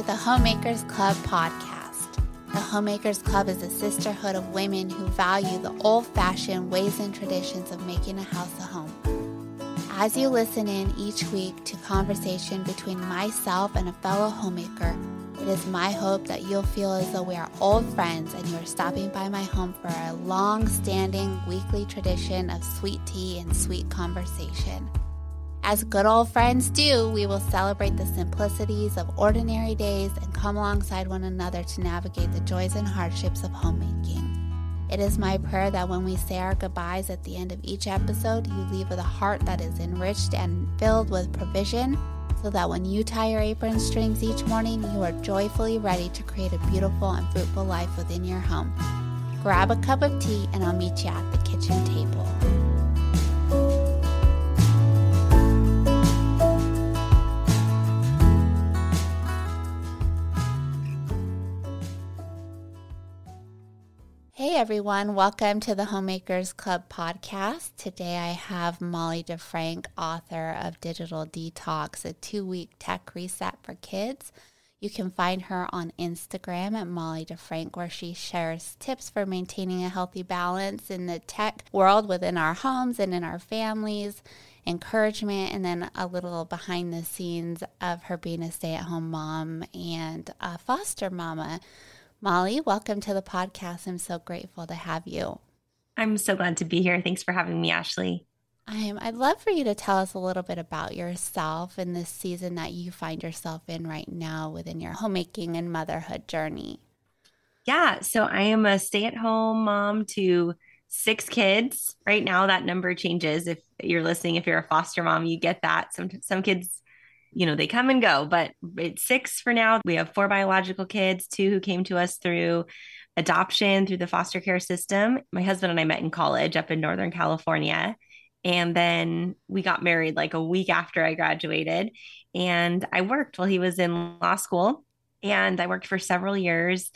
to the Homemakers Club podcast. The Homemakers Club is a sisterhood of women who value the old fashioned ways and traditions of making a house a home. As you listen in each week to conversation between myself and a fellow homemaker, it is my hope that you'll feel as though we are old friends and you are stopping by my home for a long standing weekly tradition of sweet tea and sweet conversation. As good old friends do, we will celebrate the simplicities of ordinary days and come alongside one another to navigate the joys and hardships of homemaking. It is my prayer that when we say our goodbyes at the end of each episode, you leave with a heart that is enriched and filled with provision, so that when you tie your apron strings each morning, you are joyfully ready to create a beautiful and fruitful life within your home. Grab a cup of tea, and I'll meet you at the kitchen table. Hey everyone, welcome to the Homemakers Club podcast. Today I have Molly DeFrank, author of Digital Detox, a two week tech reset for kids. You can find her on Instagram at Molly DeFrank, where she shares tips for maintaining a healthy balance in the tech world within our homes and in our families, encouragement, and then a little behind the scenes of her being a stay at home mom and a foster mama. Molly, welcome to the podcast. I'm so grateful to have you. I'm so glad to be here. Thanks for having me, Ashley. I'm, I'd love for you to tell us a little bit about yourself and this season that you find yourself in right now within your homemaking and motherhood journey. Yeah, so I am a stay at home mom to six kids. Right now, that number changes. If you're listening, if you're a foster mom, you get that. Some, some kids you know, they come and go, but it's six for now. We have four biological kids, two who came to us through adoption through the foster care system. My husband and I met in college up in Northern California. And then we got married like a week after I graduated. And I worked while he was in law school. And I worked for several years.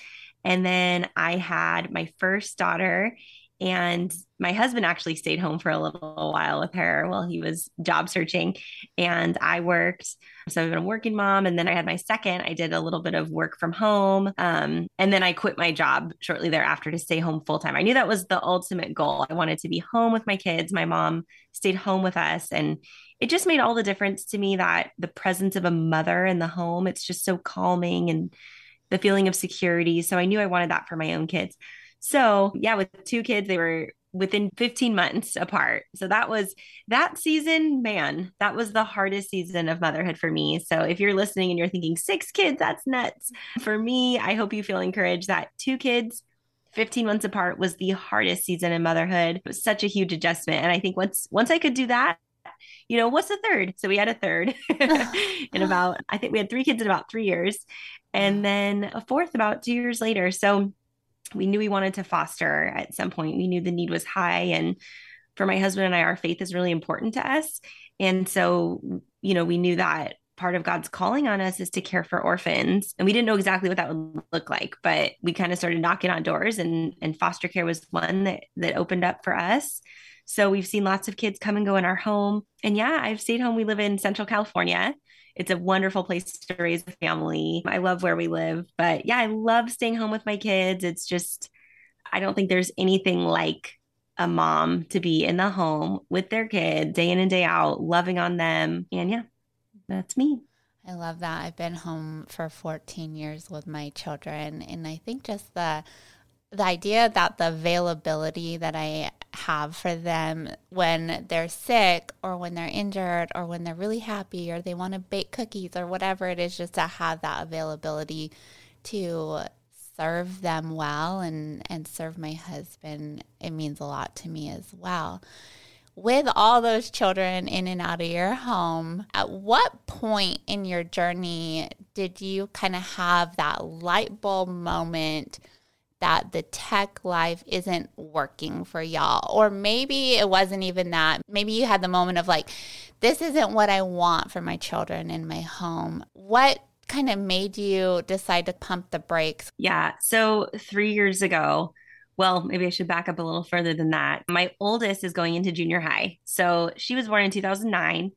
And then I had my first daughter and my husband actually stayed home for a little while with her while he was job searching. And I worked. So I've been a working mom. And then I had my second. I did a little bit of work from home. Um, and then I quit my job shortly thereafter to stay home full time. I knew that was the ultimate goal. I wanted to be home with my kids. My mom stayed home with us. And it just made all the difference to me that the presence of a mother in the home, it's just so calming and the feeling of security. So I knew I wanted that for my own kids. So, yeah, with two kids, they were within 15 months apart. So that was that season, man, that was the hardest season of motherhood for me. So if you're listening and you're thinking six kids, that's nuts. For me, I hope you feel encouraged that two kids 15 months apart was the hardest season in motherhood. It was such a huge adjustment. And I think once once I could do that, you know, what's the third? So we had a third in about, I think we had three kids in about three years, and then a fourth about two years later. So we knew we wanted to foster at some point. We knew the need was high. And for my husband and I, our faith is really important to us. And so, you know, we knew that part of God's calling on us is to care for orphans. And we didn't know exactly what that would look like, but we kind of started knocking on doors and and foster care was one that that opened up for us. So we've seen lots of kids come and go in our home. And yeah, I've stayed home. We live in Central California. It's a wonderful place to raise a family. I love where we live. But yeah, I love staying home with my kids. It's just, I don't think there's anything like a mom to be in the home with their kid day in and day out, loving on them. And yeah, that's me. I love that. I've been home for 14 years with my children. And I think just the, the idea that the availability that I have for them when they're sick or when they're injured or when they're really happy or they want to bake cookies or whatever it is, just to have that availability to serve them well and, and serve my husband, it means a lot to me as well. With all those children in and out of your home, at what point in your journey did you kind of have that light bulb moment? That the tech life isn't working for y'all. Or maybe it wasn't even that. Maybe you had the moment of like, this isn't what I want for my children in my home. What kind of made you decide to pump the brakes? Yeah. So, three years ago, well, maybe I should back up a little further than that. My oldest is going into junior high. So, she was born in 2009,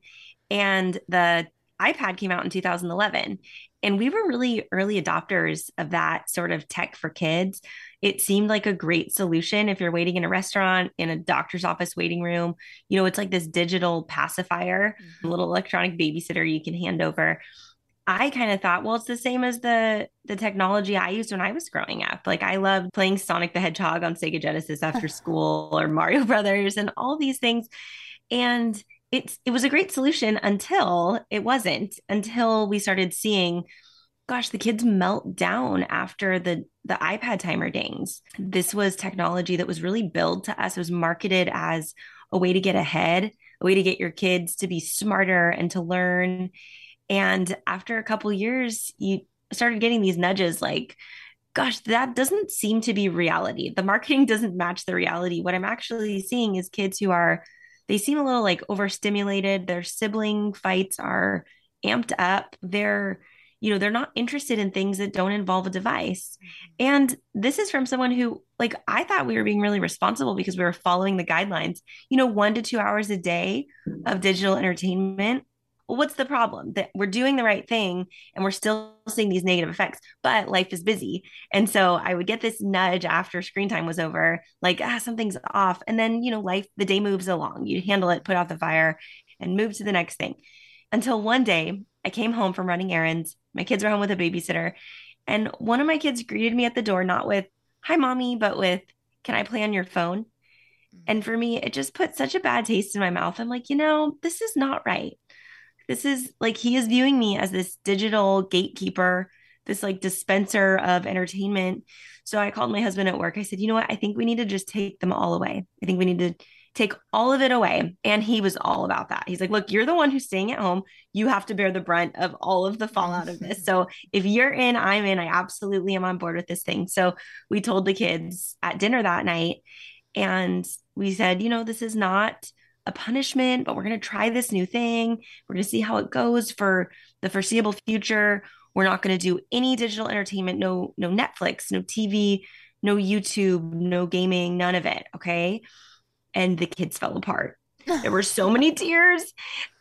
and the iPad came out in 2011. And we were really early adopters of that sort of tech for kids. It seemed like a great solution if you're waiting in a restaurant, in a doctor's office waiting room. You know, it's like this digital pacifier, mm-hmm. little electronic babysitter you can hand over. I kind of thought, well, it's the same as the the technology I used when I was growing up. Like I loved playing Sonic the Hedgehog on Sega Genesis after school or Mario Brothers and all these things. And it's it was a great solution until it wasn't, until we started seeing gosh, the kids melt down after the the iPad timer dings. This was technology that was really billed to us. It was marketed as a way to get ahead, a way to get your kids to be smarter and to learn. And after a couple years, you started getting these nudges like, gosh, that doesn't seem to be reality. The marketing doesn't match the reality. What I'm actually seeing is kids who are, they seem a little like overstimulated. Their sibling fights are amped up. They're, you know, they're not interested in things that don't involve a device. Mm-hmm. And this is from someone who, like, I thought we were being really responsible because we were following the guidelines. You know, one to two hours a day of digital entertainment well, what's the problem? That we're doing the right thing and we're still seeing these negative effects, but life is busy. And so I would get this nudge after screen time was over, like, ah, something's off. And then, you know, life, the day moves along. You handle it, put out the fire, and move to the next thing. Until one day I came home from running errands. My kids were home with a babysitter. And one of my kids greeted me at the door, not with, hi, mommy, but with, can I play on your phone? Mm. And for me, it just put such a bad taste in my mouth. I'm like, you know, this is not right. This is like he is viewing me as this digital gatekeeper, this like dispenser of entertainment. So I called my husband at work. I said, you know what? I think we need to just take them all away. I think we need to take all of it away. And he was all about that. He's like, look, you're the one who's staying at home. You have to bear the brunt of all of the fallout of this. So if you're in, I'm in. I absolutely am on board with this thing. So we told the kids at dinner that night and we said, you know, this is not a punishment, but we're going to try this new thing. We're going to see how it goes for the foreseeable future. We're not going to do any digital entertainment, no no Netflix, no TV, no YouTube, no gaming, none of it, okay? And the kids fell apart. There were so many tears.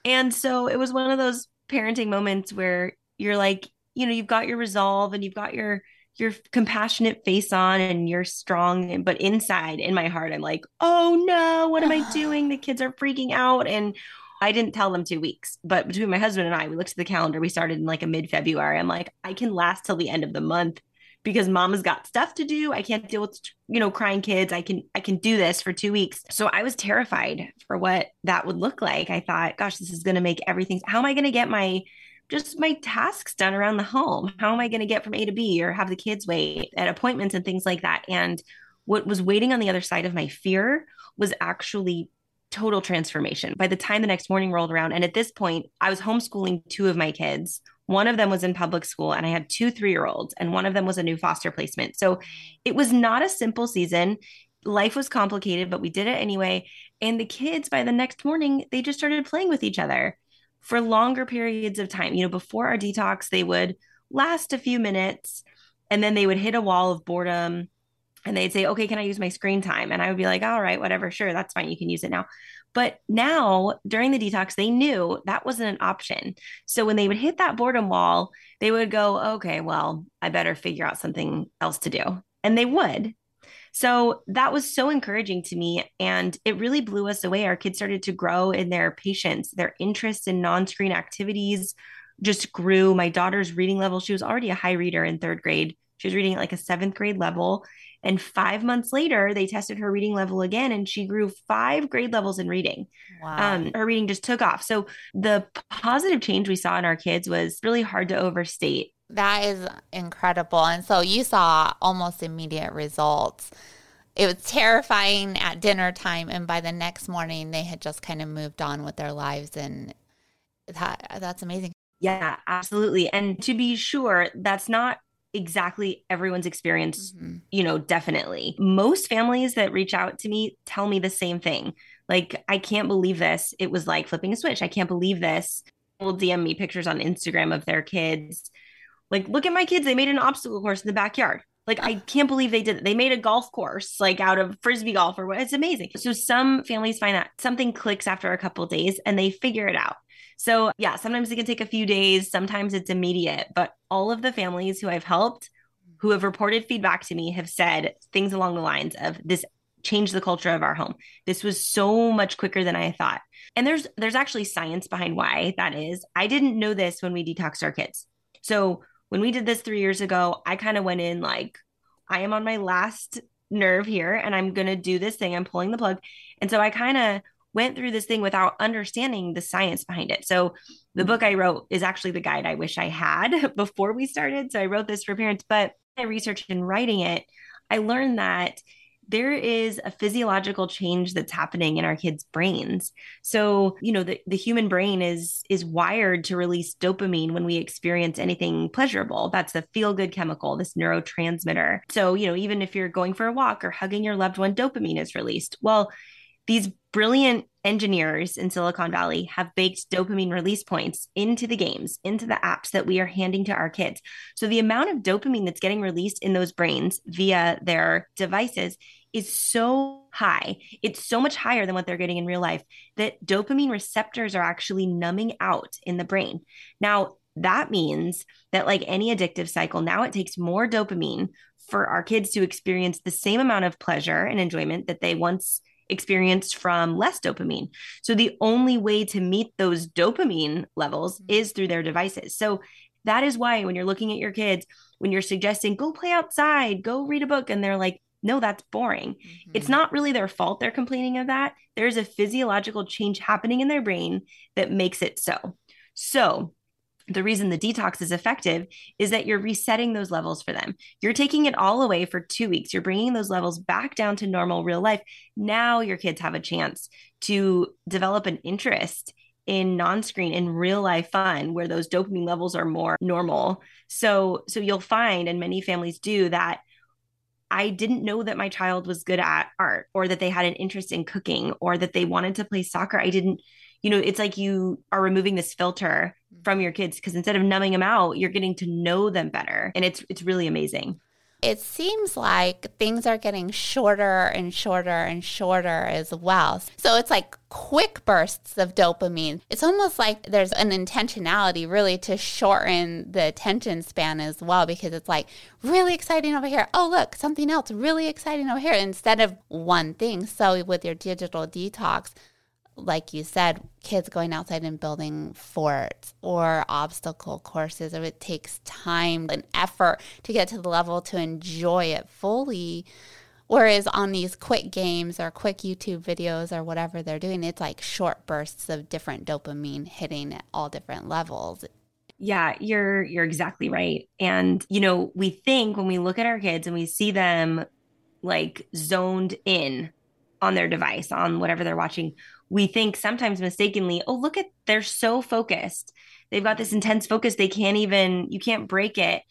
And so it was one of those parenting moments where you're like, you know, you've got your resolve and you've got your your compassionate face on and you're strong but inside in my heart i'm like oh no what am i doing? The kids are freaking out. And i didn't tell them two weeks but between my husband and i we looked at the calendar we started in like a mid-february. I'm like i can last till the end of the month because mama's got stuff to do. I can't deal with you know crying kids. I can i can do this for two weeks. So i was terrified for what that would look like. I thought gosh this is going to make everything how am i going to get my just my tasks done around the home. How am I going to get from A to B or have the kids wait at appointments and things like that? And what was waiting on the other side of my fear was actually total transformation. By the time the next morning rolled around, and at this point, I was homeschooling two of my kids. One of them was in public school, and I had two three year olds, and one of them was a new foster placement. So it was not a simple season. Life was complicated, but we did it anyway. And the kids, by the next morning, they just started playing with each other for longer periods of time. You know, before our detox, they would last a few minutes and then they would hit a wall of boredom and they'd say, okay, can I use my screen time? And I would be like, all right, whatever, sure, that's fine. You can use it now. But now during the detox, they knew that wasn't an option. So when they would hit that boredom wall, they would go, okay, well, I better figure out something else to do. And they would. So that was so encouraging to me. And it really blew us away. Our kids started to grow in their patience, their interest in non screen activities just grew. My daughter's reading level, she was already a high reader in third grade. She was reading at like a seventh grade level. And five months later, they tested her reading level again, and she grew five grade levels in reading. Wow. Um, her reading just took off. So the positive change we saw in our kids was really hard to overstate. That is incredible. And so you saw almost immediate results. It was terrifying at dinner time. And by the next morning, they had just kind of moved on with their lives. And that, that's amazing. Yeah, absolutely. And to be sure, that's not exactly everyone's experience, mm-hmm. you know, definitely. Most families that reach out to me tell me the same thing. Like, I can't believe this. It was like flipping a switch. I can't believe this. Will DM me pictures on Instagram of their kids like, look at my kids. They made an obstacle course in the backyard. Like, I can't believe they did it. They made a golf course, like out of frisbee golf or what. It's amazing. So some families find that something clicks after a couple days and they figure it out. So, yeah, sometimes it can take a few days, sometimes it's immediate, but all of the families who I've helped who have reported feedback to me have said things along the lines of this changed the culture of our home. This was so much quicker than I thought. And there's there's actually science behind why that is. I didn't know this when we detoxed our kids. So, when we did this 3 years ago, I kind of went in like I am on my last nerve here and I'm going to do this thing. I'm pulling the plug. And so I kind of went through this thing without understanding the science behind it. So the book I wrote is actually the guide I wish I had before we started. So I wrote this for parents, but I researched in writing it, I learned that there is a physiological change that's happening in our kids' brains. So, you know, the, the human brain is is wired to release dopamine when we experience anything pleasurable. That's a feel-good chemical, this neurotransmitter. So, you know, even if you're going for a walk or hugging your loved one, dopamine is released. Well, these brilliant engineers in Silicon Valley have baked dopamine release points into the games, into the apps that we are handing to our kids. So the amount of dopamine that's getting released in those brains via their devices is so high. It's so much higher than what they're getting in real life that dopamine receptors are actually numbing out in the brain. Now, that means that, like any addictive cycle, now it takes more dopamine for our kids to experience the same amount of pleasure and enjoyment that they once experienced from less dopamine. So the only way to meet those dopamine levels mm-hmm. is through their devices. So that is why when you're looking at your kids, when you're suggesting go play outside, go read a book, and they're like, no, that's boring. Mm-hmm. It's not really their fault they're complaining of that. There's a physiological change happening in their brain that makes it so. So the reason the detox is effective is that you're resetting those levels for them. You're taking it all away for two weeks. You're bringing those levels back down to normal real life. Now your kids have a chance to develop an interest in non-screen in real life fun where those dopamine levels are more normal. So so you'll find and many families do that I didn't know that my child was good at art or that they had an interest in cooking or that they wanted to play soccer. I didn't you know, it's like you are removing this filter. From your kids because instead of numbing them out, you're getting to know them better. And it's it's really amazing. It seems like things are getting shorter and shorter and shorter as well. So it's like quick bursts of dopamine. It's almost like there's an intentionality really to shorten the attention span as well because it's like really exciting over here. Oh, look, something else really exciting over here instead of one thing. So with your digital detox, like you said, kids going outside and building forts or obstacle courses, if it takes time and effort to get to the level to enjoy it fully. Whereas on these quick games or quick YouTube videos or whatever they're doing, it's like short bursts of different dopamine hitting at all different levels. Yeah, you're you're exactly right. And you know, we think when we look at our kids and we see them like zoned in on their device, on whatever they're watching, we think sometimes mistakenly, oh, look at they're so focused. They've got this intense focus. They can't even, you can't break it.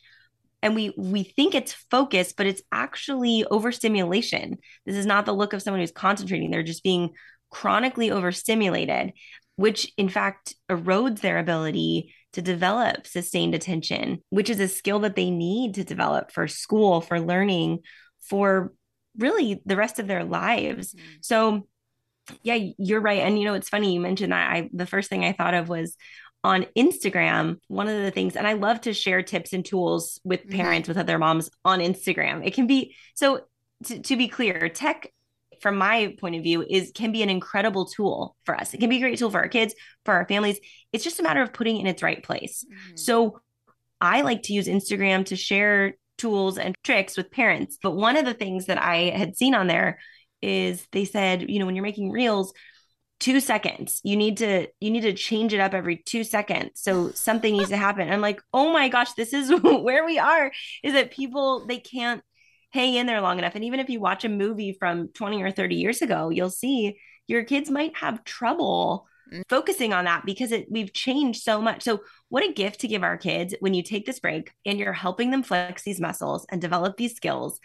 And we we think it's focus, but it's actually overstimulation. This is not the look of someone who's concentrating. They're just being chronically overstimulated, which in fact erodes their ability to develop sustained attention, which is a skill that they need to develop for school, for learning, for really the rest of their lives. Mm-hmm. So yeah, you're right. And you know, it's funny you mentioned that. I the first thing I thought of was on Instagram, one of the things, and I love to share tips and tools with mm-hmm. parents, mm-hmm. with other moms on Instagram. It can be so to, to be clear, tech from my point of view is can be an incredible tool for us. It can be a great tool for our kids, for our families. It's just a matter of putting it in its right place. Mm-hmm. So I like to use Instagram to share tools and tricks with parents. But one of the things that I had seen on there is they said, you know, when you're making reels, two seconds. You need to you need to change it up every two seconds. So something needs to happen. I'm like oh my gosh this is where we are is that people they can't hang in there long enough. And even if you watch a movie from 20 or 30 years ago you'll see your kids might have trouble mm. focusing on that because it, we've changed so much. So what a gift to give our kids when you take this break and you're helping them flex these muscles and develop these skills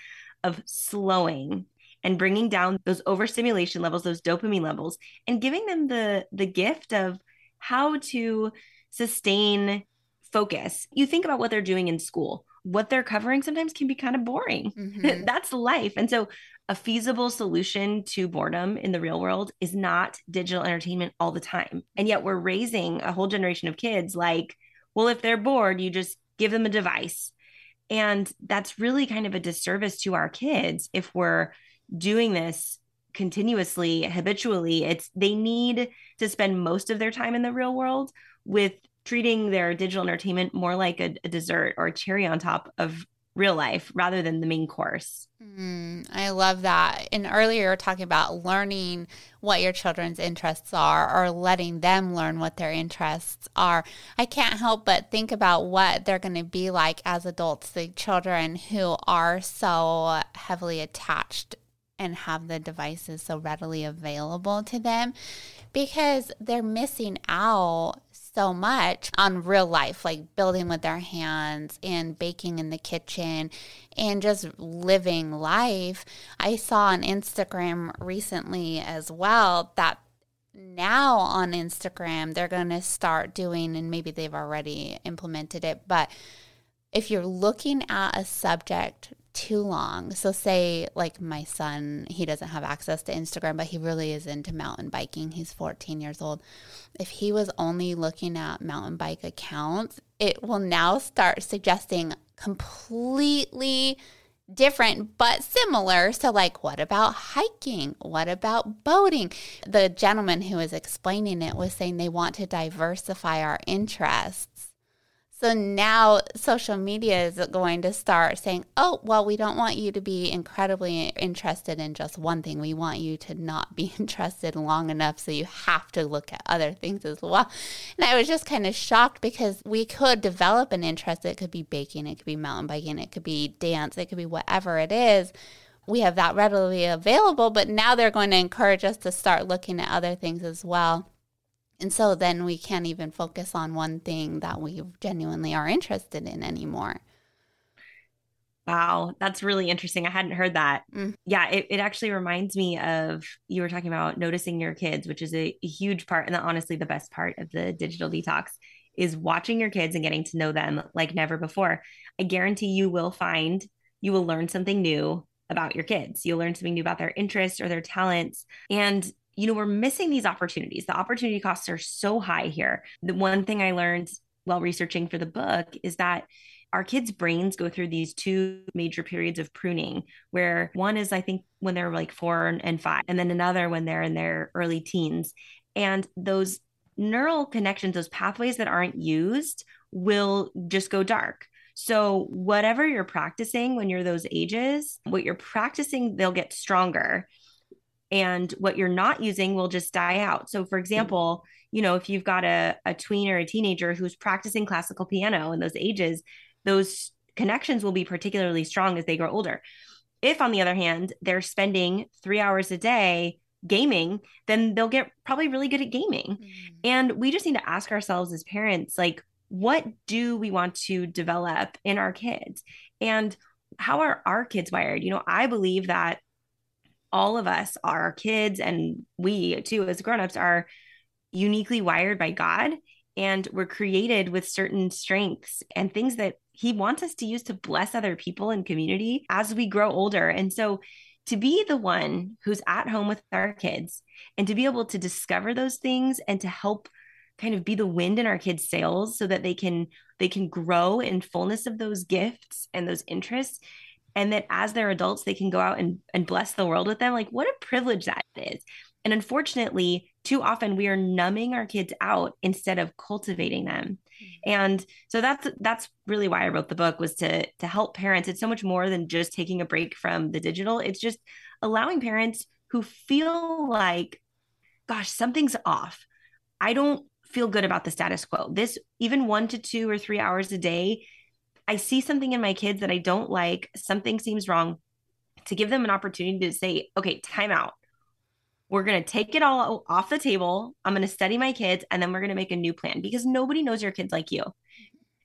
of slowing and bringing down those overstimulation levels, those dopamine levels, and giving them the the gift of how to sustain focus. You think about what they're doing in school. What they're covering sometimes can be kind of boring. Mm-hmm. That's life. And so a feasible solution to boredom in the real world is not digital entertainment all the time. And yet we're raising a whole generation of kids like, well, if they're bored, you just give them a device. And that's really kind of a disservice to our kids if we're doing this continuously, habitually. It's they need to spend most of their time in the real world with treating their digital entertainment more like a, a dessert or a cherry on top of real life rather than the main course. Mm, I love that. And earlier, were talking about learning what your children's interests are or letting them learn what their interests are. I can't help but think about what they're going to be like as adults, the children who are so heavily attached and have the devices so readily available to them because they're missing out so much on real life, like building with their hands and baking in the kitchen and just living life. I saw on Instagram recently as well that now on Instagram, they're going to start doing, and maybe they've already implemented it, but if you're looking at a subject too long. So, say, like my son, he doesn't have access to Instagram, but he really is into mountain biking. He's 14 years old. If he was only looking at mountain bike accounts, it will now start suggesting completely different but similar. So, like, what about hiking? What about boating? The gentleman who was explaining it was saying they want to diversify our interests so now social media is going to start saying, oh, well, we don't want you to be incredibly interested in just one thing. We want you to not be interested long enough. So you have to look at other things as well. And I was just kind of shocked because we could develop an interest. It could be baking, it could be mountain biking, it could be dance, it could be whatever it is. We have that readily available, but now they're going to encourage us to start looking at other things as well. And so then we can't even focus on one thing that we genuinely are interested in anymore. Wow, that's really interesting. I hadn't heard that. Mm. Yeah, it, it actually reminds me of you were talking about noticing your kids, which is a, a huge part and the, honestly the best part of the digital detox is watching your kids and getting to know them like never before. I guarantee you will find you will learn something new about your kids. You'll learn something new about their interests or their talents. And you know, we're missing these opportunities. The opportunity costs are so high here. The one thing I learned while researching for the book is that our kids' brains go through these two major periods of pruning, where one is, I think, when they're like four and five, and then another when they're in their early teens. And those neural connections, those pathways that aren't used, will just go dark. So, whatever you're practicing when you're those ages, what you're practicing, they'll get stronger and what you're not using will just die out. So, for example, you know, if you've got a, a tween or a teenager who's practicing classical piano in those ages, those connections will be particularly strong as they grow older. If, on the other hand, they're spending three hours a day gaming, then they'll get probably really good at gaming. Mm. And we just need to ask ourselves as parents, like, what do we want to develop in our kids? And how are our kids wired? You know, I believe that all of us, are our kids, and we too, as grown-ups, are uniquely wired by God. And we're created with certain strengths and things that He wants us to use to bless other people and community as we grow older. And so to be the one who's at home with our kids and to be able to discover those things and to help kind of be the wind in our kids sails so that they can they can grow in fullness of those gifts and those interests and that as they're adults they can go out and, and bless the world with them. Like what a privilege that is. And unfortunately too often we are numbing our kids out instead of cultivating them. Mm-hmm. and so that's that's really why i wrote the book was to to help parents. It's so much more than just taking a break from the digital. It's just allowing parents who feel like gosh something's off. I don't feel good about the status quo. This even one to two or three hours a day I see something in my kids that I don't like, something seems wrong, to give them an opportunity to say, okay, time out. We're going to take it all off the table. I'm going to study my kids and then we're going to make a new plan because nobody knows your kids like you.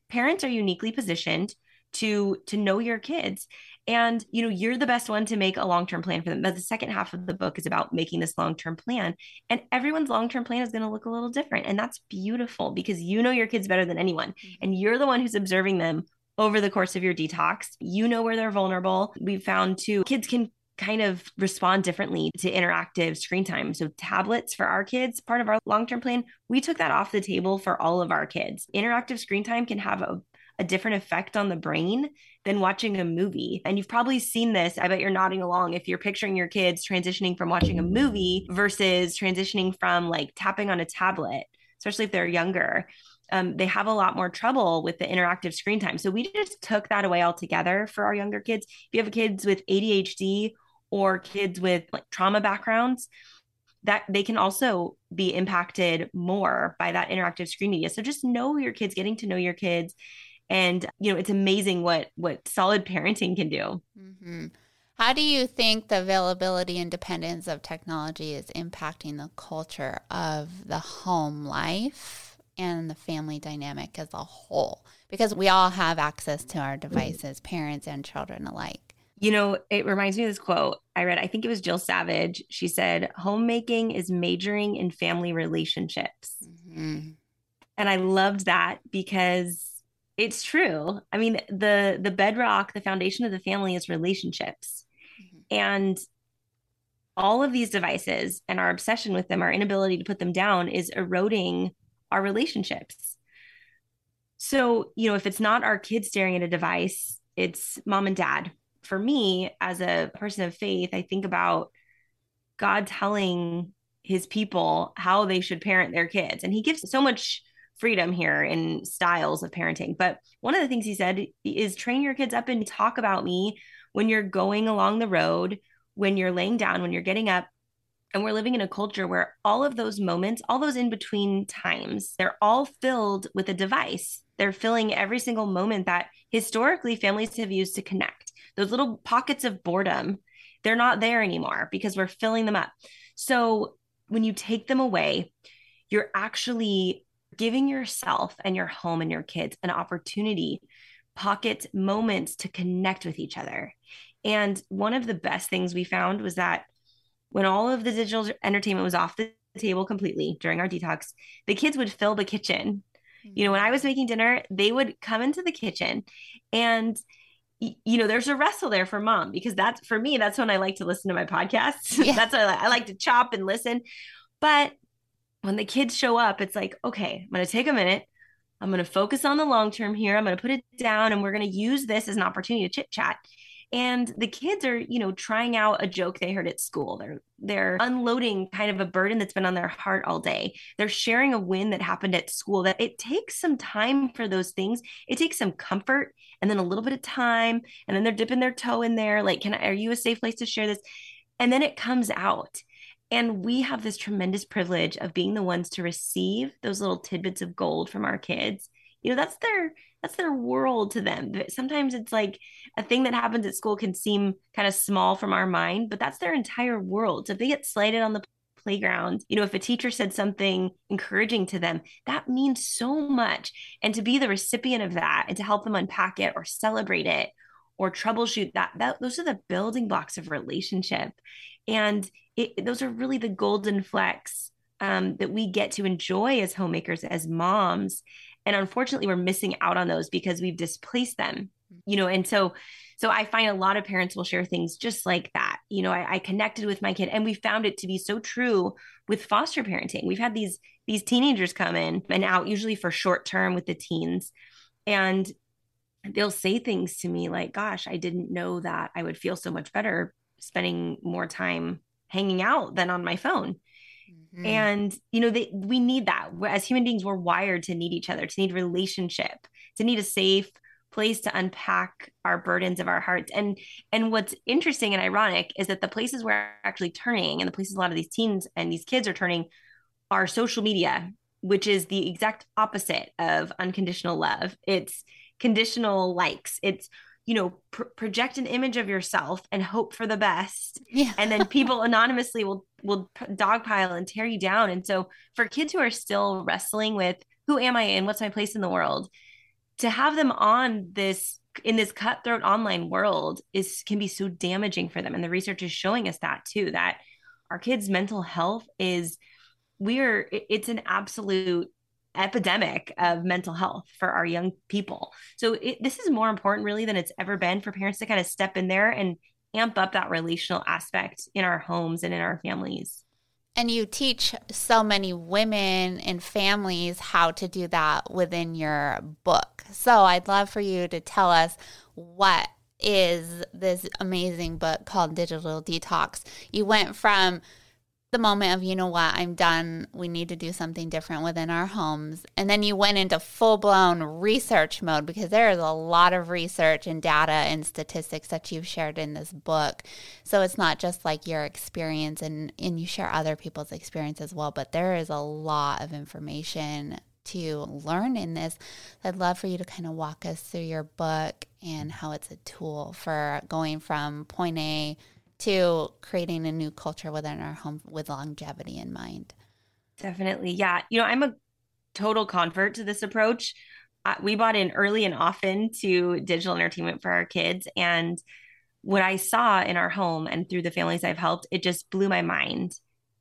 Parents are uniquely positioned to to know your kids and you know you're the best one to make a long-term plan for them but the second half of the book is about making this long-term plan and everyone's long-term plan is going to look a little different and that's beautiful because you know your kids better than anyone mm-hmm. and you're the one who's observing them over the course of your detox. You know where they're vulnerable. We've found too, kids can kind of respond differently to interactive screen time. So, tablets for our kids, part of our long term plan, we took that off the table for all of our kids. Interactive screen time can have a, a different effect on the brain than watching a movie. And you've probably seen this. I bet you're nodding along if you're picturing your kids transitioning from watching a movie versus transitioning from like tapping on a tablet, especially if they're younger. Um, they have a lot more trouble with the interactive screen time. So we just took that away altogether for our younger kids. If you have kids with ADHD or kids with like trauma backgrounds, that they can also be impacted more by that interactive screen media. So just know your kids, getting to know your kids, and you know it's amazing what what solid parenting can do. Mm-hmm. How do you think the availability and dependence of technology is impacting the culture of the home life and the family dynamic as a whole? Because we all have access to our devices, parents and children alike. You know, it reminds me of this quote I read. I think it was Jill Savage. She said, Homemaking is majoring in family relationships. Mm-hmm. And I loved that because it's true. I mean, the the bedrock, the foundation of the family is relationships. Mm-hmm. And all of these devices and our obsession with them, our inability to put them down is eroding our relationships. So, you know, if it's not our kids staring at a device, it's mom and dad for me as a person of faith, I think about God telling his people how they should parent their kids. And he gives so much freedom here in styles of parenting. But one of the things he said is train your kids up and talk about me when you're going along the road, when you're laying down, when you're getting up. And we're living in a culture where all of those moments, all those in between times, they're all filled with a device. They're filling every single moment that historically families have used to connect those little pockets of boredom, they're not there anymore because we're filling them up. So when you take them away, you're actually giving yourself and your home and your kids an opportunity, pocket moments to connect with each other. And one of the best things we found was that when all of the digital entertainment was off the table completely during our detox, the kids would fill the kitchen. You know, when I was mm-hmm. making dinner, they would come into the kitchen and you know, there's a wrestle there for mom because that's for me, that's when I like to listen to my podcasts. Yeah. that's what I like. I like to chop and listen. But when the kids show up, it's like, okay, I'm going to take a minute. I'm going to focus on the long term here. I'm going to put it down and we're going to use this as an opportunity to chit chat and the kids are you know trying out a joke they heard at school. They're they're unloading kind of a burden that's been on their heart all day. They're sharing a win that happened at school that it takes some time for those things. It takes some comfort and then a little bit of time and then they're dipping their toe in there like can I, are you a safe place to share this? And then it comes out. And we have this tremendous privilege of being the ones to receive those little tidbits of gold from our kids you know that's their that's their world to them. Sometimes it's like a thing that happens at school can seem kind of small from our mind but that's their entire world. So if they get slighted on the playground you know if a teacher said something encouraging to them that means so much. And to be the recipient of that and to help them unpack it or celebrate it or troubleshoot that that those are the building blocks of relationship. And it, those are really the golden flecks um, that we get to enjoy as homemakers as moms and unfortunately we're missing out on those because we've displaced them mm-hmm. you know and so so i find a lot of parents will share things just like that. You know I, I, connected with my kid and we found it to be so true with foster parenting. We've had these these teenagers come in and out usually for short term with the teens and they'll say things to me like gosh i didn't know that i would feel so much better spending more time hanging out than on my phone Mm. And, you know, they, we need that. As human beings, we're wired to need each other, to need relationship, to need a safe place to unpack our burdens of our hearts. And and what's interesting and ironic is that the places we're actually turning and the places a lot of these teens and these kids are turning are social media, which is the exact opposite of unconditional love. It's conditional likes. It's you know pr- project an image of yourself and hope for the best. Yeah. and then people anonymously will will dogpile and tear you down. And so for kids who are still wrestling with who am i and what's my place in the world? to have them on this in this cutthroat online world is can be so damaging for them. And the research is showing us that too that our kids mental health is we're it's an absolute epidemic of mental health for our young people. So it, this is more important really than it's ever been for parents to kind of step in there and amp up that relational aspect in our homes and in our families. And you teach so many women and families how to do that within your book. So I'd love for you to tell us what is this amazing book called Digital Detox. You went from the moment of, you know what, I'm done. We need to do something different within our homes. And then you went into full blown research mode because there is a lot of research and data and statistics that you've shared in this book. So it's not just like your experience and, and you share other people's experience as well, but there is a lot of information to learn in this. I'd love for you to kind of walk us through your book and how it's a tool for going from point A to creating a new culture within our home with longevity in mind. Definitely. Yeah. You know, I'm a total convert to this approach. Uh, we bought in early and often to digital entertainment for our kids. And what I saw in our home and through the families I've helped, it just blew my mind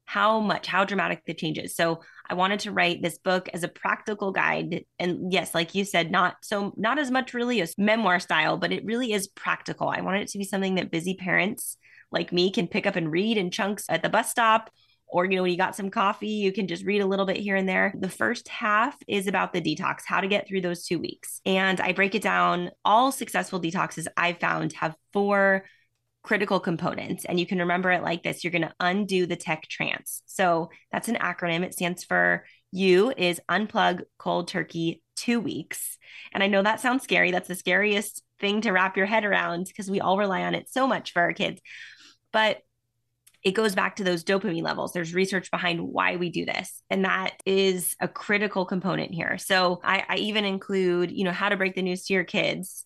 how much, how dramatic the changes. So I wanted to write this book as a practical guide. And yes, like you said, not so, not as much really as memoir style, but it really is practical. I wanted it to be something that busy parents like me can pick up and read in chunks at the bus stop. Or you know when you got some coffee you can just read a little bit here and there. The first half is about the detox how to get through those two weeks. And i break it down. All successful detoxes i've found have four critical components and you can remember it like this. You're going to undo the tech trance. So that's an acronym. It stands for u is unplug cold turkey two weeks. And i know that sounds scary. That's the scariest thing to wrap your head around because we all rely on it so much for our kids but it goes back to those dopamine levels. There's research behind why we do this. And that is a critical component here. So I, I, even include, you know, how to break the news to your kids.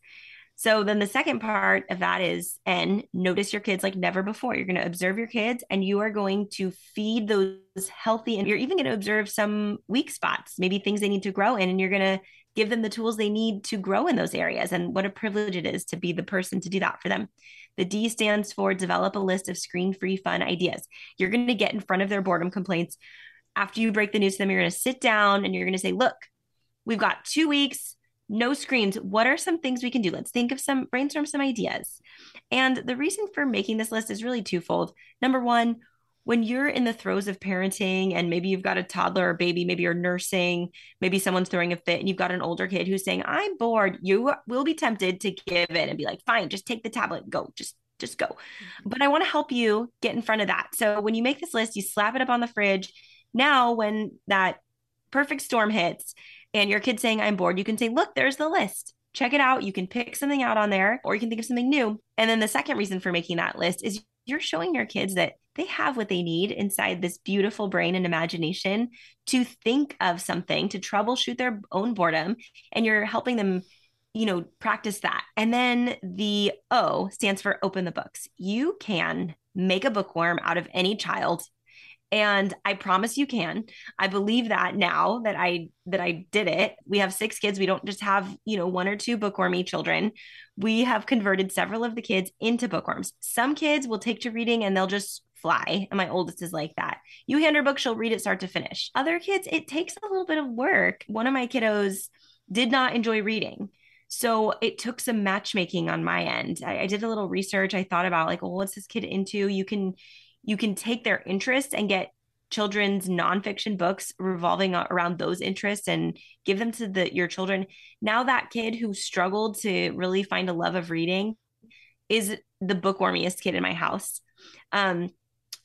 So then the second part of that is N, notice your kids like never before. You're going to observe your kids and you are going to feed those healthy, and you're even going to observe some weak spots, maybe things they need to grow in, and you're going to give them the tools they need to grow in those areas. And what a privilege it is to be the person to do that for them. The D stands for develop a list of screen free fun ideas. You're going to get in front of their boredom complaints. After you break the news to them, you're going to sit down and you're going to say, look, we've got two weeks, no screens. What are some things we can do? Let's think of some, brainstorm some ideas. And the reason for making this list is really twofold. Number one, when you're in the throes of parenting and maybe you've got a toddler or baby, maybe you're nursing, maybe someone's throwing a fit and you've got an older kid who's saying, I'm bored, you will be tempted to give in and be like, fine, just take the tablet, go, just just go. Mm-hmm. But I want to help you get in front of that. So when you make this list, you slap it up on the fridge. Now, when that perfect storm hits and your kid's saying, I'm bored, you can say, Look, there's the list. Check it out. You can pick something out on there, or you can think of something new. And then the second reason for making that list is you're showing your kids that they have what they need inside this beautiful brain and imagination to think of something, to troubleshoot their own boredom. And you're helping them, you know, practice that. And then the O stands for open the books. You can make a bookworm out of any child and i promise you can i believe that now that i that i did it we have six kids we don't just have you know one or two bookwormy children we have converted several of the kids into bookworms some kids will take to reading and they'll just fly and my oldest is like that you hand her book she'll read it start to finish other kids it takes a little bit of work one of my kiddos did not enjoy reading so it took some matchmaking on my end. I, I, did a little research. I thought about like, well, what's this kid into? You can you can take their interests and get children's nonfiction books revolving around those interests and give them to the your children. Now that kid who struggled to really find a love of reading is the bookwormiest kid in my house. Um,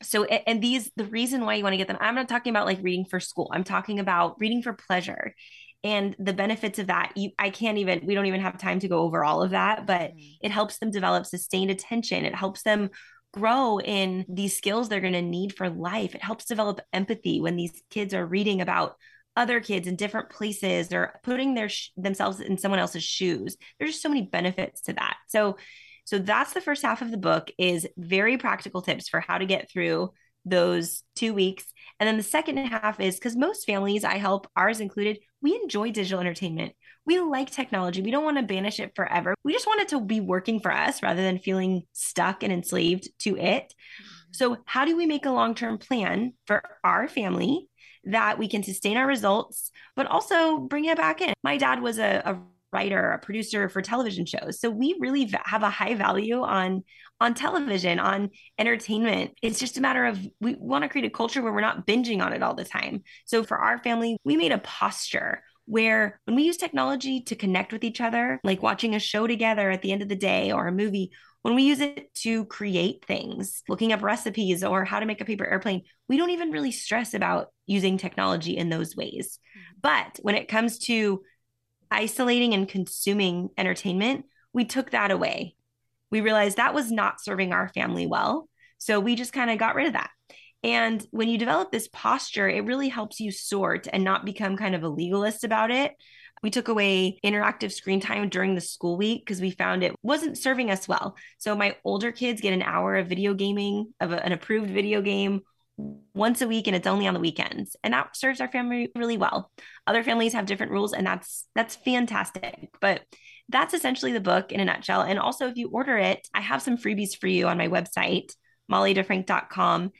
so and these the reason why you want to get them i'm not talking about like reading for school i'm talking about reading for pleasure and the benefits of that you i can't even we don't even have time to go over all of that but mm-hmm. it helps them develop sustained attention it helps them grow in these skills they're going to need for life. It helps develop empathy when these kids are reading about other kids in different places or putting their sh- themselves in someone else's shoes. There's just so many benefits to that. So so that's the first half of the book is very practical tips for how to get through those 2 weeks. And then the second half is cuz most families I help ours included, we enjoy digital entertainment we like technology. We don't want to banish it forever. We just want it to be working for us rather than feeling stuck and enslaved to it. Mm-hmm. So, how do we make a long term plan for our family that we can sustain our results, but also bring it back in? My dad was a, a writer, a producer for television shows. So we really have a high value on on television, on entertainment. It's just a matter of we want to create a culture where we're not binging on it all the time. So for our family, we made a posture where when we use technology to connect with each other, like watching a show together at the end of the day or a movie, when we use it to create things, looking up recipes or how to make a paper airplane, we don't even really stress about using technology in those ways. Mm-hmm. But when it comes to isolating and consuming entertainment, we took that away. We realized that was not serving our family well. So we just kind of got rid of that. And when you develop this posture, it really helps you sort and not become kind of a legalist about it. We took away interactive screen time during the school week because we found it wasn't serving us well. So my older kids get an hour of video gaming, of a, an approved video game once a week and it's only on the weekends. And that serves our family really well. Other families have different rules and that's that's fantastic. But that's essentially the book in a nutshell. And also if you order it i have some freebies for you on my website mollydefrank.com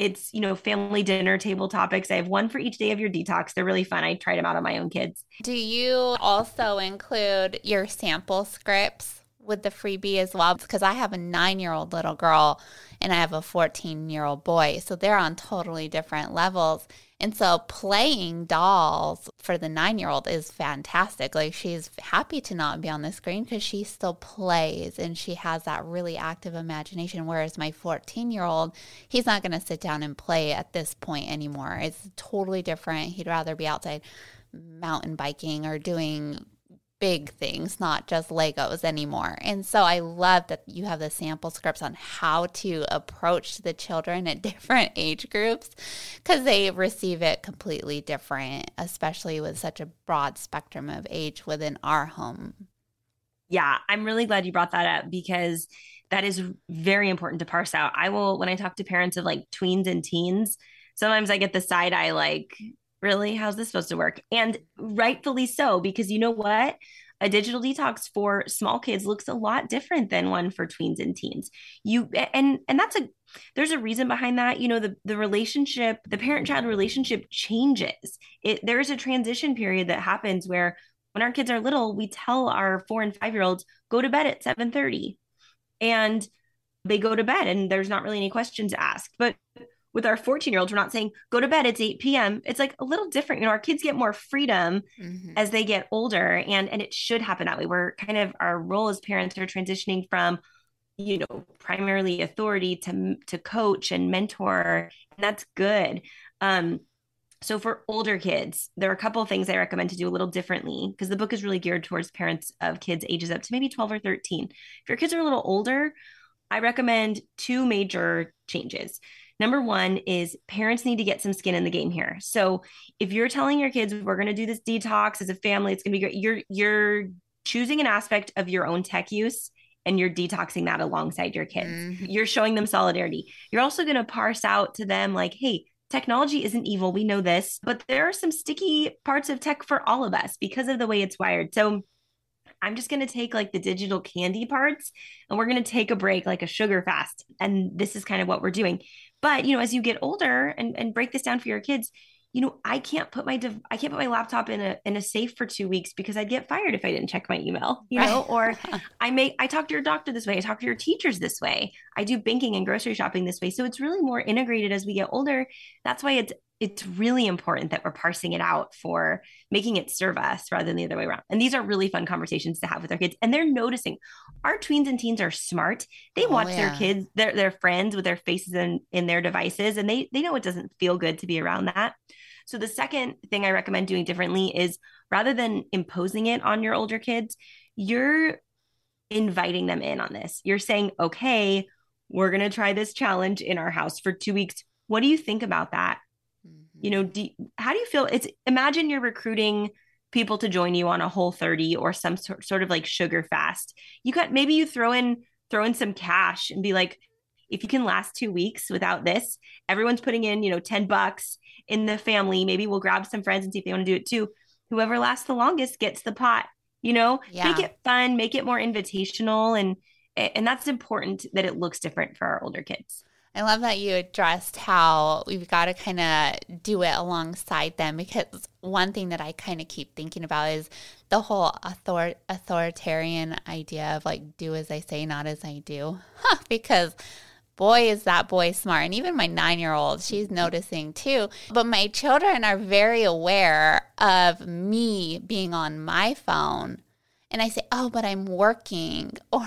it's you know family dinner table topics. I have one for each day of your detox. They're really fun. I tried them out on my own kids. Do you also include your sample scripts with the freebie as well because i have a nine year old little girl and i have a 14 year old boy so they're on totally different levels and so playing dolls for the nine year old is fantastic. Like she's happy to not be on the screen because she still plays and she has that really active imagination. Whereas my 14 year old, he's not going to sit down and play at this point anymore. It's totally different. He'd rather be outside mountain biking or doing big things, not just Legos anymore. And so I love that you have the sample scripts on how to approach the children at different age groups because they receive it completely different, especially with such a broad spectrum of age within our home. Yeah, I'm really glad you brought that up because that is very important to parse out. I will, when I talk to parents of like tweens and teens, sometimes I get the side eye like, really how's this supposed to work? And rightfully so because you know what? A digital detox for small kids looks a lot different than one for tweens and teens. You and and that's a there's a reason behind that. You know the the relationship the parent child relationship changes. It there's a transition period that happens where when our kids are little we tell our 4 and 5 year olds go to bed at 7:30 and they go to bed and there's not really any questions asked but with our 14 year olds, we're not saying go to bed, it's 8 p.m. It's like a little different. You know, our kids get more freedom mm-hmm. as they get older, and and it should happen that way. We're kind of our role as parents are transitioning from, you know, primarily authority to to coach and mentor, and that's good. Um, so for older kids, there are a couple of things I recommend to do a little differently because the book is really geared towards parents of kids ages up to maybe 12 or 13. If your kids are a little older, I recommend two major changes. Number one is parents need to get some skin in the game here. So if you're telling your kids we're going to do this detox as a family, it's going to be great. You're you're choosing an aspect of your own tech use and you're detoxing that alongside your kids. Mm-hmm. You're showing them solidarity. You're also going to parse out to them like, hey, technology isn't evil. We know this, but there are some sticky parts of tech for all of us because of the way it's wired. So I'm just going to take like the digital candy parts and we're going to take a break, like a sugar fast. And this is kind of what we're doing. But, you know, as you get older and, and break this down for your kids, you know, I can't put my I can't put my laptop in a in a safe for two weeks because I'd get fired if I didn't check my email, you know, or I may I talk to your doctor this way, I talk to your teachers this way, I do banking and grocery shopping this way. So it's really more integrated as we get older. That's why it's it's really important that we're parsing it out for making it serve us rather than the other way around. And these are really fun conversations to have with our kids. And they're noticing our tweens and teens are smart. They oh, watch yeah. their kids, their their friends with their faces in, in their devices, and they they know it doesn't feel good to be around that. So the second thing I recommend doing differently is rather than imposing it on your older kids, you're inviting them in on this. You're saying, okay, we're going to try this challenge in our house for two weeks. What do you think about that? You know do, how do you feel it's imagine you're recruiting people to join you on a whole 30 or some sort, sort of like sugar fast. You got maybe you throw in throw in some cash and be like if you can last two weeks without this everyone's putting in you know 10 bucks in the family. Maybe we'll grab some friends and see if they want to do it too. Whoever lasts the longest gets the pot you know? Yeah. make it fun make it more invitational and and that's important that it looks different for our older kids I love that you addressed how we've got to kind of do it alongside them because one thing that I kind of keep thinking about is the whole author- authoritarian idea of like do as I say, not as I do. Because boy, is that boy smart. And even my nine year old, she's noticing too. But my children are very aware of me being on my phone. And I say, oh, but I'm working. Or,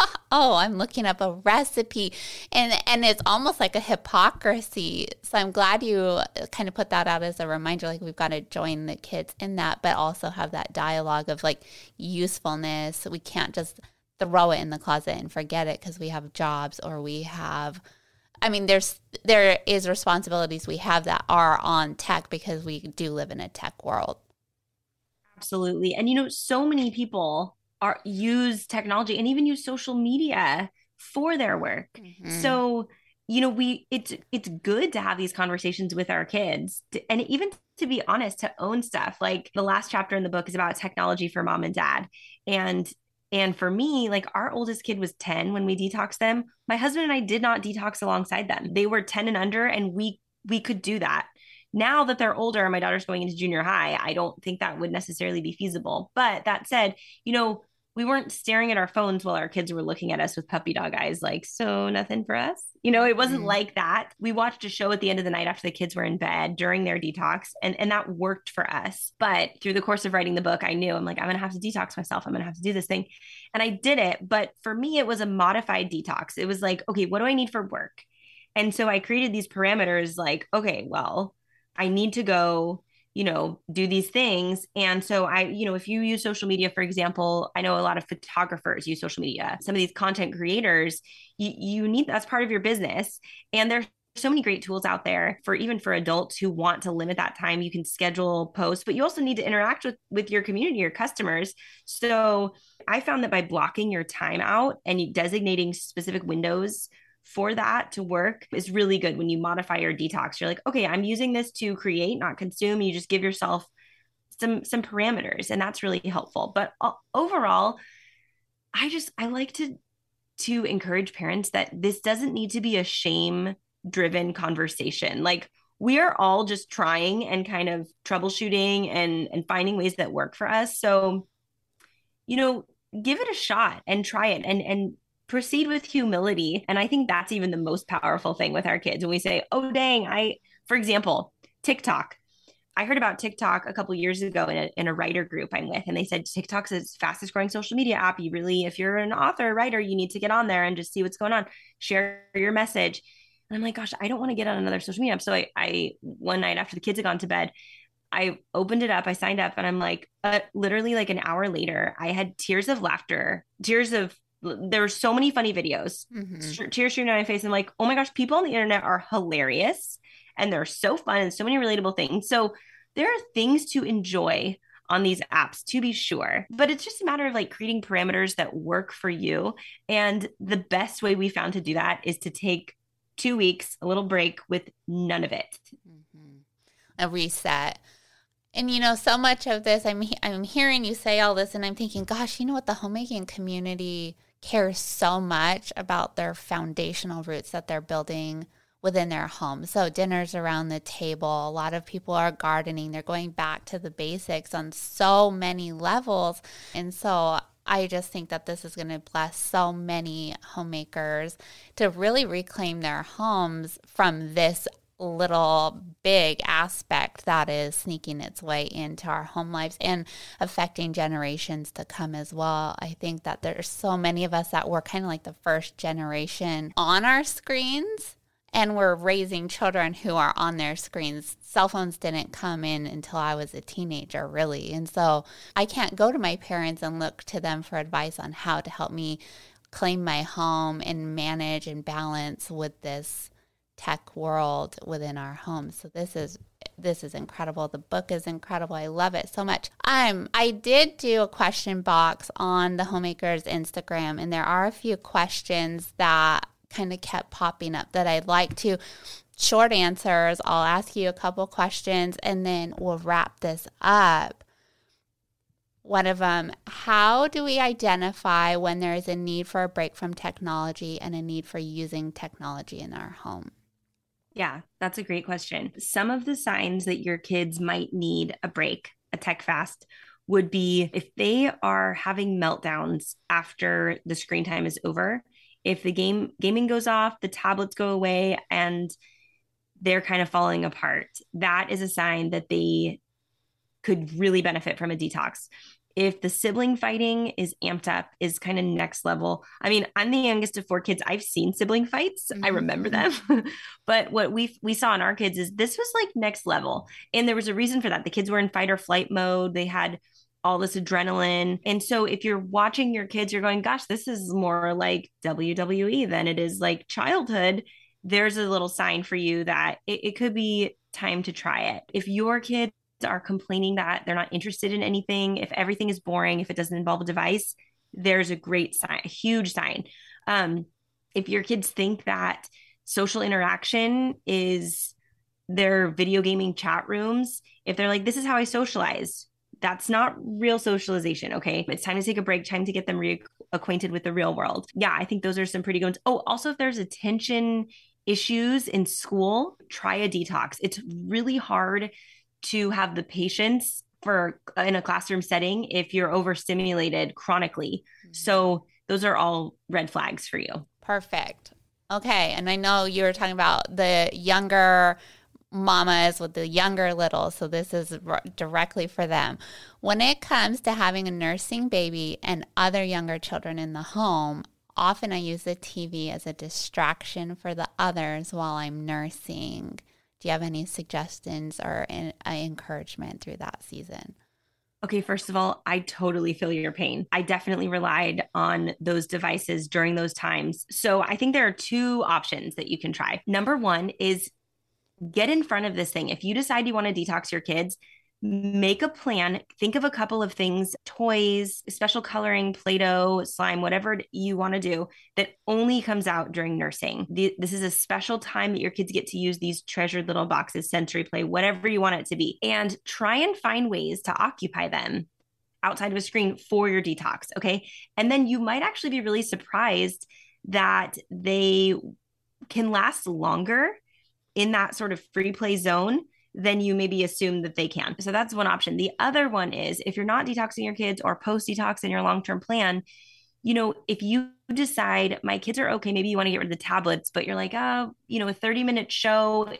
oh, I'm looking up a recipe. And, and it's almost like a hypocrisy. So I'm glad you uh, kind of put that out as a reminder. Like we've got to join the kids in that, but also have that dialogue of like usefulness. We can't just throw it in the closet and forget it because we have jobs or we have I mean there's there is responsibilities we have that are on tech because we do live in a tech world. Absolutely. And you know so many people are use technology and even use social media for their work. Mm-hmm. So you know we it's it's good to have these conversations with our kids to, and even to be honest to own stuff like the last chapter in the book is about technology for mom and dad and and for me, like our oldest kid was 10 when we detoxed them. My husband and I did not detox alongside them. They were 10 and under and we we could do that. Now that they're older, my daughter's going into junior high, I don't think that would necessarily be feasible. But that said, you know, we weren't staring at our phones while our kids were looking at us with puppy dog eyes, like, so nothing for us. You know, it wasn't mm-hmm. like that. We watched a show at the end of the night after the kids were in bed during their detox, and, and that worked for us. But through the course of writing the book, I knew I'm like, I'm going to have to detox myself. I'm going to have to do this thing. And I did it. But for me, it was a modified detox. It was like, okay, what do I need for work? And so I created these parameters like, okay, well, I need to go you know do these things. And so i you know if you use social media for example i know a lot of photographers use social media some of these content creators you, you need that's part of your business. And there's so many great tools out there for even for adults who want to limit that time. You can schedule posts but you also need to interact with with your community your customers. So i found that by blocking your time out and designating specific windows for that to work is really good when you modify your detox. You're like, okay, I'm using this to create, not consume. You just give yourself some some parameters and that's really helpful. But overall, I just I like to to encourage parents that this doesn't need to be a shame driven conversation. Like we are all just trying and kind of troubleshooting and and finding ways that work for us. So you know, give it a shot and try it and and proceed with humility. And I think that's even the most powerful thing with our kids when we say, oh, dang, I, for example, TikTok. I heard about TikTok a couple years ago in a, in a writer group I'm with, and they said TikTok's the fastest growing social media app. You really, if you're an author, writer, you need to get on there and just see what's going on, share your message. And I'm like, gosh, I don't want to get on another social media app. So I, I one night after the kids had gone to bed, I opened it up, I signed up, and I'm like, uh, literally like an hour later, I had tears of laughter, tears of there were so many funny videos, mm-hmm. tears streaming down my face. I'm like, oh my gosh, people on the internet are hilarious and they're so fun and so many relatable things. So there are things to enjoy on these apps to be sure but it's just a matter of like creating parameters that work for you and the best way we found to do that is to take two weeks a little break with none of it mm-hmm. a reset and you know so much of this i'm i'm hearing you say all this and i'm thinking gosh you know what the homemaking community care so much about their foundational roots that they're building within their home. So, dinners around the table, a lot of people are gardening, they're going back to the basics on so many levels. And so, I just think that this is going to bless so many homemakers to really reclaim their homes from this little big aspect that is sneaking its way into our home lives and affecting generations to come as well. I think that there's so many of us that were kind of like the first generation on our screens and we're raising children who are on their screens. Cell phones didn't come in until I was a teenager, really. And so I can't go to my parents and look to them for advice on how to help me claim my home and manage and balance with this tech world within our homes. So this is this is incredible. The book is incredible. I love it so much. Um, I did do a question box on the homemakers Instagram, and there are a few questions that kind of kept popping up that I'd like to short answers. I'll ask you a couple questions and then we'll wrap this up. one of them how do we identify when there is a need for a break from technology and a need for using technology in our home yeah that's a great question some of the signs that your kids might need a break a tech fast would be if they are having meltdowns after the screen time is over if the game gaming goes off the tablets go away and they're kind of falling apart that is a sign that they could really benefit from a detox. If the sibling fighting is amped up, is kind of next level. I mean, I'm the youngest of four kids. I've seen sibling fights. Mm-hmm. I remember them. but what we we saw in our kids is this was like next level. And there was a reason for that. The kids were in fight or flight mode. They had all this adrenaline. And so if you're watching your kids, you're going, gosh, this is more like WWE than it is like childhood. There's a little sign for you that it, it could be time to try it. If your kid are complaining that they're not interested in anything, if everything is boring, if it doesn't involve a device, there's a great sign, a huge sign. Um, if your kids think that social interaction is their video gaming chat rooms, if they're like, this is how I socialize, that's not real socialization. Okay. It's time to take a break, time to get them reacquainted with the real world. Yeah, I think those are some pretty good ones. Oh, also, if there's attention issues in school, try a detox. It's really hard to have the patience for in a classroom setting if you're overstimulated chronically. Mm-hmm. So those are all red flags for you. Perfect. Okay, and I know you were talking about the younger mamas with the younger little, so this is r- directly for them. When it comes to having a nursing baby and other younger children in the home, often I use the TV as a distraction for the others while I'm nursing. Do you have any suggestions or an, uh, encouragement through that season? Okay, first of all, I totally feel your pain. I definitely relied on those devices during those times. So I think there are two options that you can try. Number one is get in front of this thing. If you decide you want to detox your kids, make a plan think of a couple of things toys special coloring play-doh slime whatever you want to do that only comes out during nursing. The, this is a special time that your kids get to use these treasured little boxes sensory play whatever you want it to be and try and find ways to occupy them outside of a screen for your detox okay? And then you might actually be really surprised that they can last longer in that sort of free play zone then you maybe assume that they can. So that's one option. The other one is if you're not detoxing your kids or post detox in your long term plan, you know, if you decide my kids are okay, maybe you want to get rid of the tablets, but you're like, oh, you know, a 30 minute show,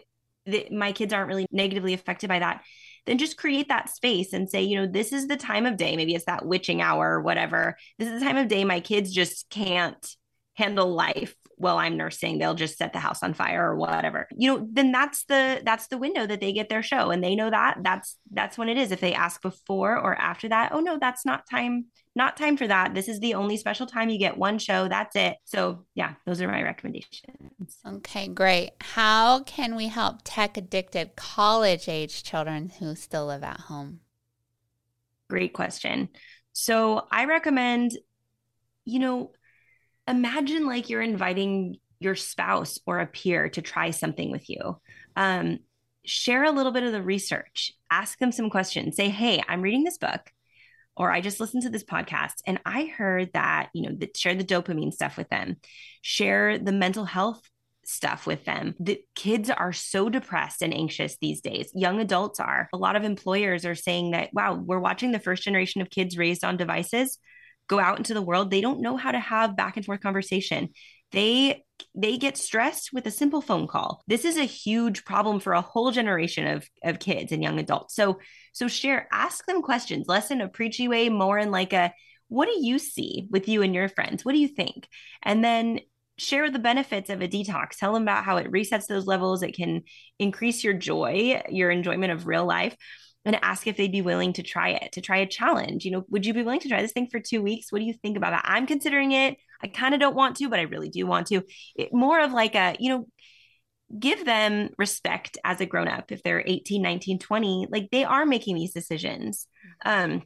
that my kids aren't really negatively affected by that then just create that space and say, you know, this is the time of day. Maybe it's that witching hour or whatever. This is the time of day my kids just can't handle life well i'm nursing they'll just set the house on fire or whatever. You know then that's the that's the window that they get their show and they know that that's that's when it is. If they ask before or after that oh no that's not time not time for that. This is the only special time you get one show that's it. So yeah those are my recommendations. Okay great. How can we help tech addicted college age children who still live at home? Great question. So i recommend you know imagine like you're inviting your spouse or a peer to try something with you. Um, share a little bit of the research, ask them some questions, say, Hey, I'm reading this book, or I just listened to this podcast and I heard that, you know, that share the dopamine stuff with them, share the mental health stuff with them. The kids are so depressed and anxious these days. Young adults are. A lot of employers are saying that, wow, we're watching the first generation of kids raised on devices go out into the world they don't know how to have back and forth conversation. They they get stressed with a simple phone call. This is a huge problem for a whole generation of of kids and young adults. So so share ask them questions less in a preachy way more in like a what do you see with you and your friends? What do you think? And then share the benefits of a detox. Tell them about how it resets those levels. It can increase your joy your enjoyment of real life and ask if they'd be willing to try it, to try a challenge. You know, would you be willing to try this thing for two weeks? What do you think about that? I'm considering it. I kind of don't want to, but I really do want to. It, more of like a, you know, give them respect as a grown up if they're 18, 19, 20. Like they are making these decisions. Um,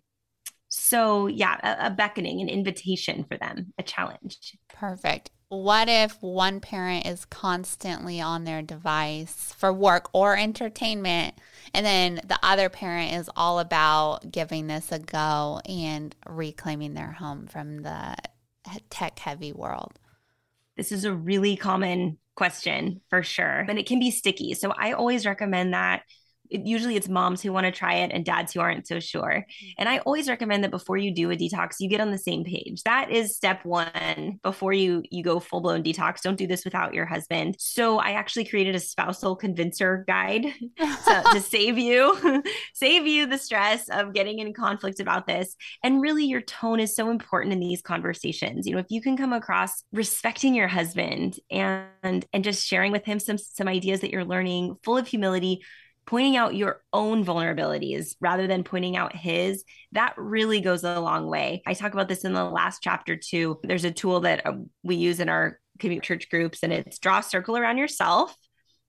so, yeah, a, a beckoning, an invitation for them, a challenge. Perfect. What if one parent is constantly on their device for work or entertainment, and then the other parent is all about giving this a go and reclaiming their home from the tech heavy world? This is a really common question for sure, and it can be sticky. So I always recommend that it, usually it's moms who want to try it and dads who aren't so sure. Mm-hmm. And I always recommend that before you do a detox, you get on the same page. That is step one before you you go full blown detox. Don't do this without your husband. So I actually created a spousal convincer guide to, to save you save you the stress of getting in conflict about this. And really, your tone is so important in these conversations. You know, if you can come across respecting your husband and and just sharing with him some some ideas that you're learning, full of humility pointing out your own vulnerabilities rather than pointing out his, that really goes a long way. I talk about this in the last chapter too. There's a tool that uh, we use in our commute church groups, and it's draw a circle around yourself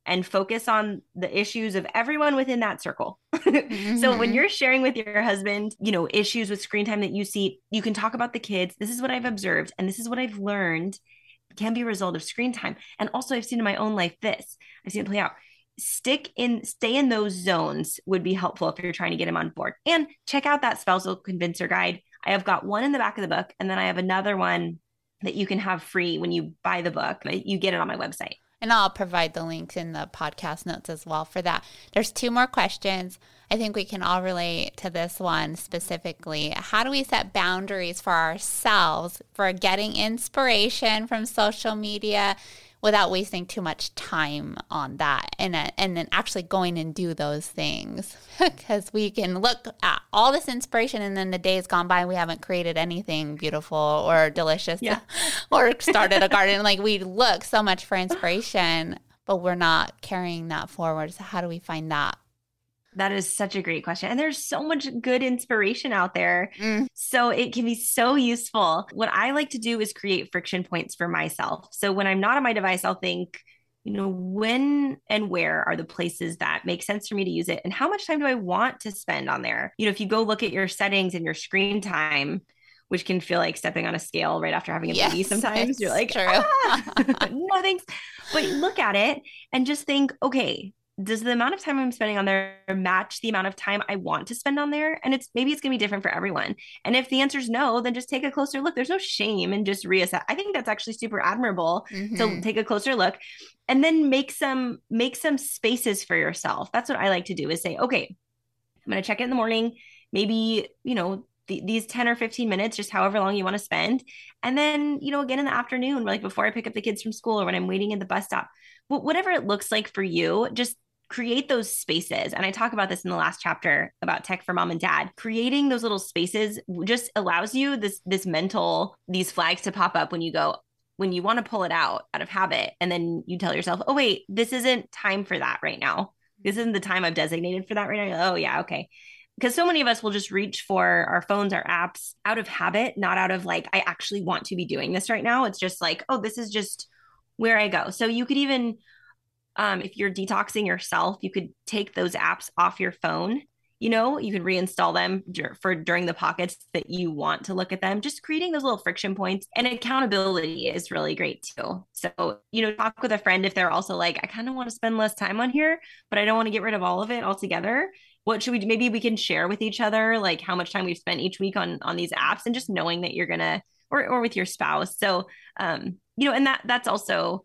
and focus on the issues of everyone within that circle. mm-hmm. So when you're sharing with your husband, you know, issues with screen time that you see, you can talk about the kids. This is what I've observed and this is what I've learned can be a result of screen time. And also I've seen in my own life this. I've seen it play out stick in stay in those zones would be helpful if you're trying to get him on board and check out that spousal convincer guide i have got one in the back of the book and then i have another one that you can have free when you buy the book you get it on my website and I'll provide the links in the podcast notes as well for that. There's two more questions. I think we can all relate to this one specifically. How do we set boundaries for ourselves for getting inspiration from social media without wasting too much time on that and uh, and then actually going and do those things. Because we can look at all this inspiration and then the days gone by and we haven't created anything beautiful or delicious yeah. or started a garden. Like we look so much for inspiration but we're not carrying that forward. So how do we find that that is such a great question. And there's so much good inspiration out there. Mm. So it can be so useful. What I like to do is create friction points for myself. So when I'm not on my device, I'll think, you know, when and where are the places that make sense for me to use it? And how much time do I want to spend on there? You know, if you go look at your settings and your screen time, which can feel like stepping on a scale right after having a yes, baby sometimes. You're like, ah, no thanks. But look at it and just think, okay, does the amount of time I'm spending on there match the amount of time I want to spend on there? And it's maybe it's gonna be different for everyone. And if the answer is no, then just take a closer look. There's no shame in just reassess. I think that's actually super admirable mm-hmm. to take a closer look and then make some make some spaces for yourself. That's what I like to do is say, okay, I'm gonna check it in the morning. Maybe, you know, these 10 or 15 minutes, just however long you want to spend. And then, you know, again in the afternoon, like before I pick up the kids from school or when I'm waiting at the bus stop, whatever it looks like for you, just create those spaces and i talk about this in the last chapter about tech for mom and dad creating those little spaces just allows you this this mental these flags to pop up when you go when you want to pull it out out of habit and then you tell yourself oh wait this isn't time for that right now. This isn't the time i've designated for that right now. Oh yeah okay. Because so many of us will just reach for our phones our apps out of habit not out of like i actually want to be doing this right now. It's just like oh this is just where i go. So you could even um, if you're detoxing yourself, you could take those apps off your phone. You know, you can reinstall them for during the pockets that you want to look at them. Just creating those little friction points and accountability is really great too. So, you know, talk with a friend if they're also like, I kind of want to spend less time on here, but I don't want to get rid of all of it altogether. What should we do? Maybe we can share with each other like how much time we've spent each week on on these apps and just knowing that you're gonna or or with your spouse. So um, you know, and that that's also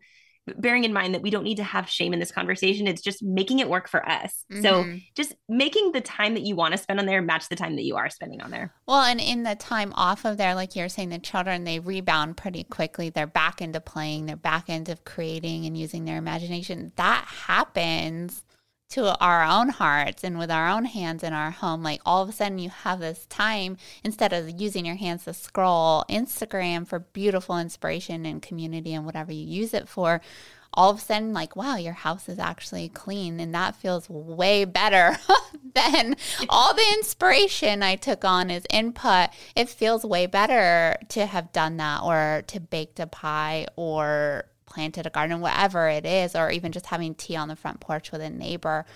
bearing in mind that we don't need to have shame in this conversation. It's just making it work for us. Mm-hmm. So just making the time that you want to spend on there match the time that you are spending on there. Well, and in the time off of there, like you're saying, the children, they rebound pretty quickly. They're back into playing, they're back into creating and using their imagination. That happens to our own hearts and with our own hands in our home, like all of a sudden you have this time instead of using your hands to scroll Instagram for beautiful inspiration and community and whatever you use it for. All of a sudden, like, wow, your house is actually clean. And that feels way better than all the inspiration I took on as input. It feels way better to have done that or to baked a pie or planted a garden, whatever it is, or even just having tea on the front porch with a neighbor,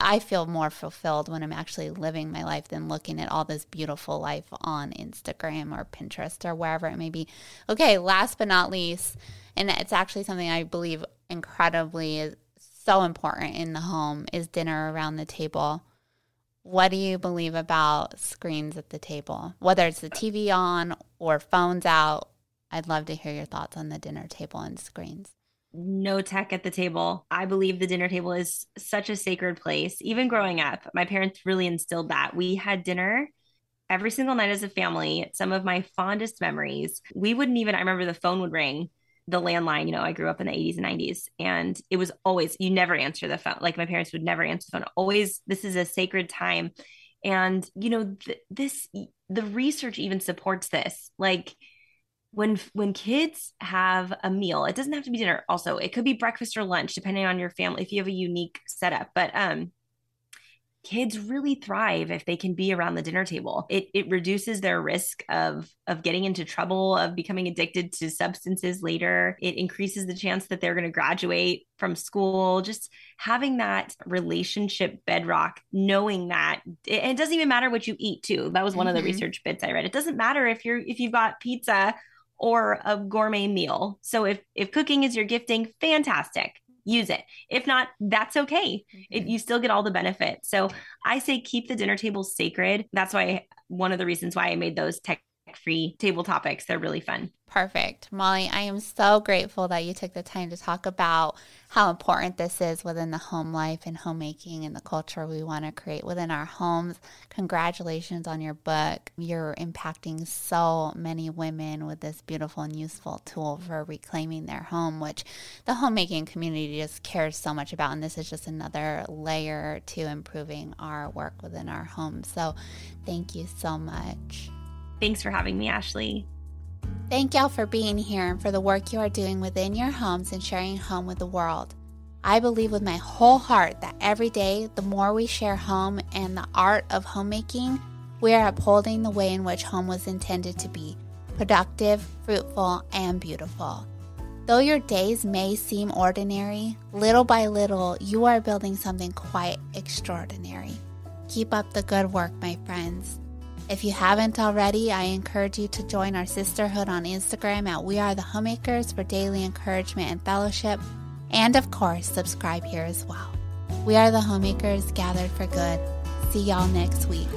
I feel more fulfilled when I'm actually living my life than looking at all this beautiful life on Instagram or Pinterest or wherever it may be. Okay, last but not least, and it's actually something I believe incredibly is so important in the home is dinner around the table. What do you believe about screens at the table? Whether it's the TV on or phones out, I'd love to hear your thoughts on the dinner table and screens no tech at the table. I believe the dinner table is such a sacred place. Even growing up, my parents really instilled that. We had dinner every single night as a family. Some of my fondest memories. We wouldn't even, I remember the phone would ring, the landline. You know, I grew up in the 80s and 90s, and it was always, you never answer the phone. Like my parents would never answer the phone. Always, this is a sacred time. And, you know, th- this, the research even supports this. Like, when when kids have a meal it doesn't have to be dinner also it could be breakfast or lunch depending on your family if you have a unique setup but um kids really thrive if they can be around the dinner table it it reduces their risk of of getting into trouble of becoming addicted to substances later it increases the chance that they're going to graduate from school just having that relationship bedrock knowing that it, it doesn't even matter what you eat too that was one mm-hmm. of the mm-hmm. research bits i read it doesn't matter if you're if you've got pizza or a gourmet meal. So if if cooking is your gifting, fantastic. Use it. If not, that's okay. Mm-hmm. It, you still get all the benefits. So I say keep the dinner table sacred. That's why one of the reasons why I made those tech free table topics. They're really fun. Perfect. Molly, I am so grateful that you took the time to talk about how important this is within the home life and homemaking and the culture we want to create within our homes. Congratulations on your book. You're impacting so many women with this beautiful and useful tool for reclaiming their home, which the homemaking community just cares so much about. And this is just another layer to improving our work within our homes. So thank you so much. Thanks for having me, Ashley. Thank y'all for being here and for the work you are doing within your homes and sharing home with the world. I believe with my whole heart that every day, the more we share home and the art of homemaking, we are upholding the way in which home was intended to be productive, fruitful, and beautiful. Though your days may seem ordinary, little by little, you are building something quite extraordinary. Keep up the good work, my friends. If you haven't already, I encourage you to join our sisterhood on Instagram at We Are the Homemakers for daily encouragement and fellowship. And of course, subscribe here as well. We are the homemakers gathered for good. See y'all next week.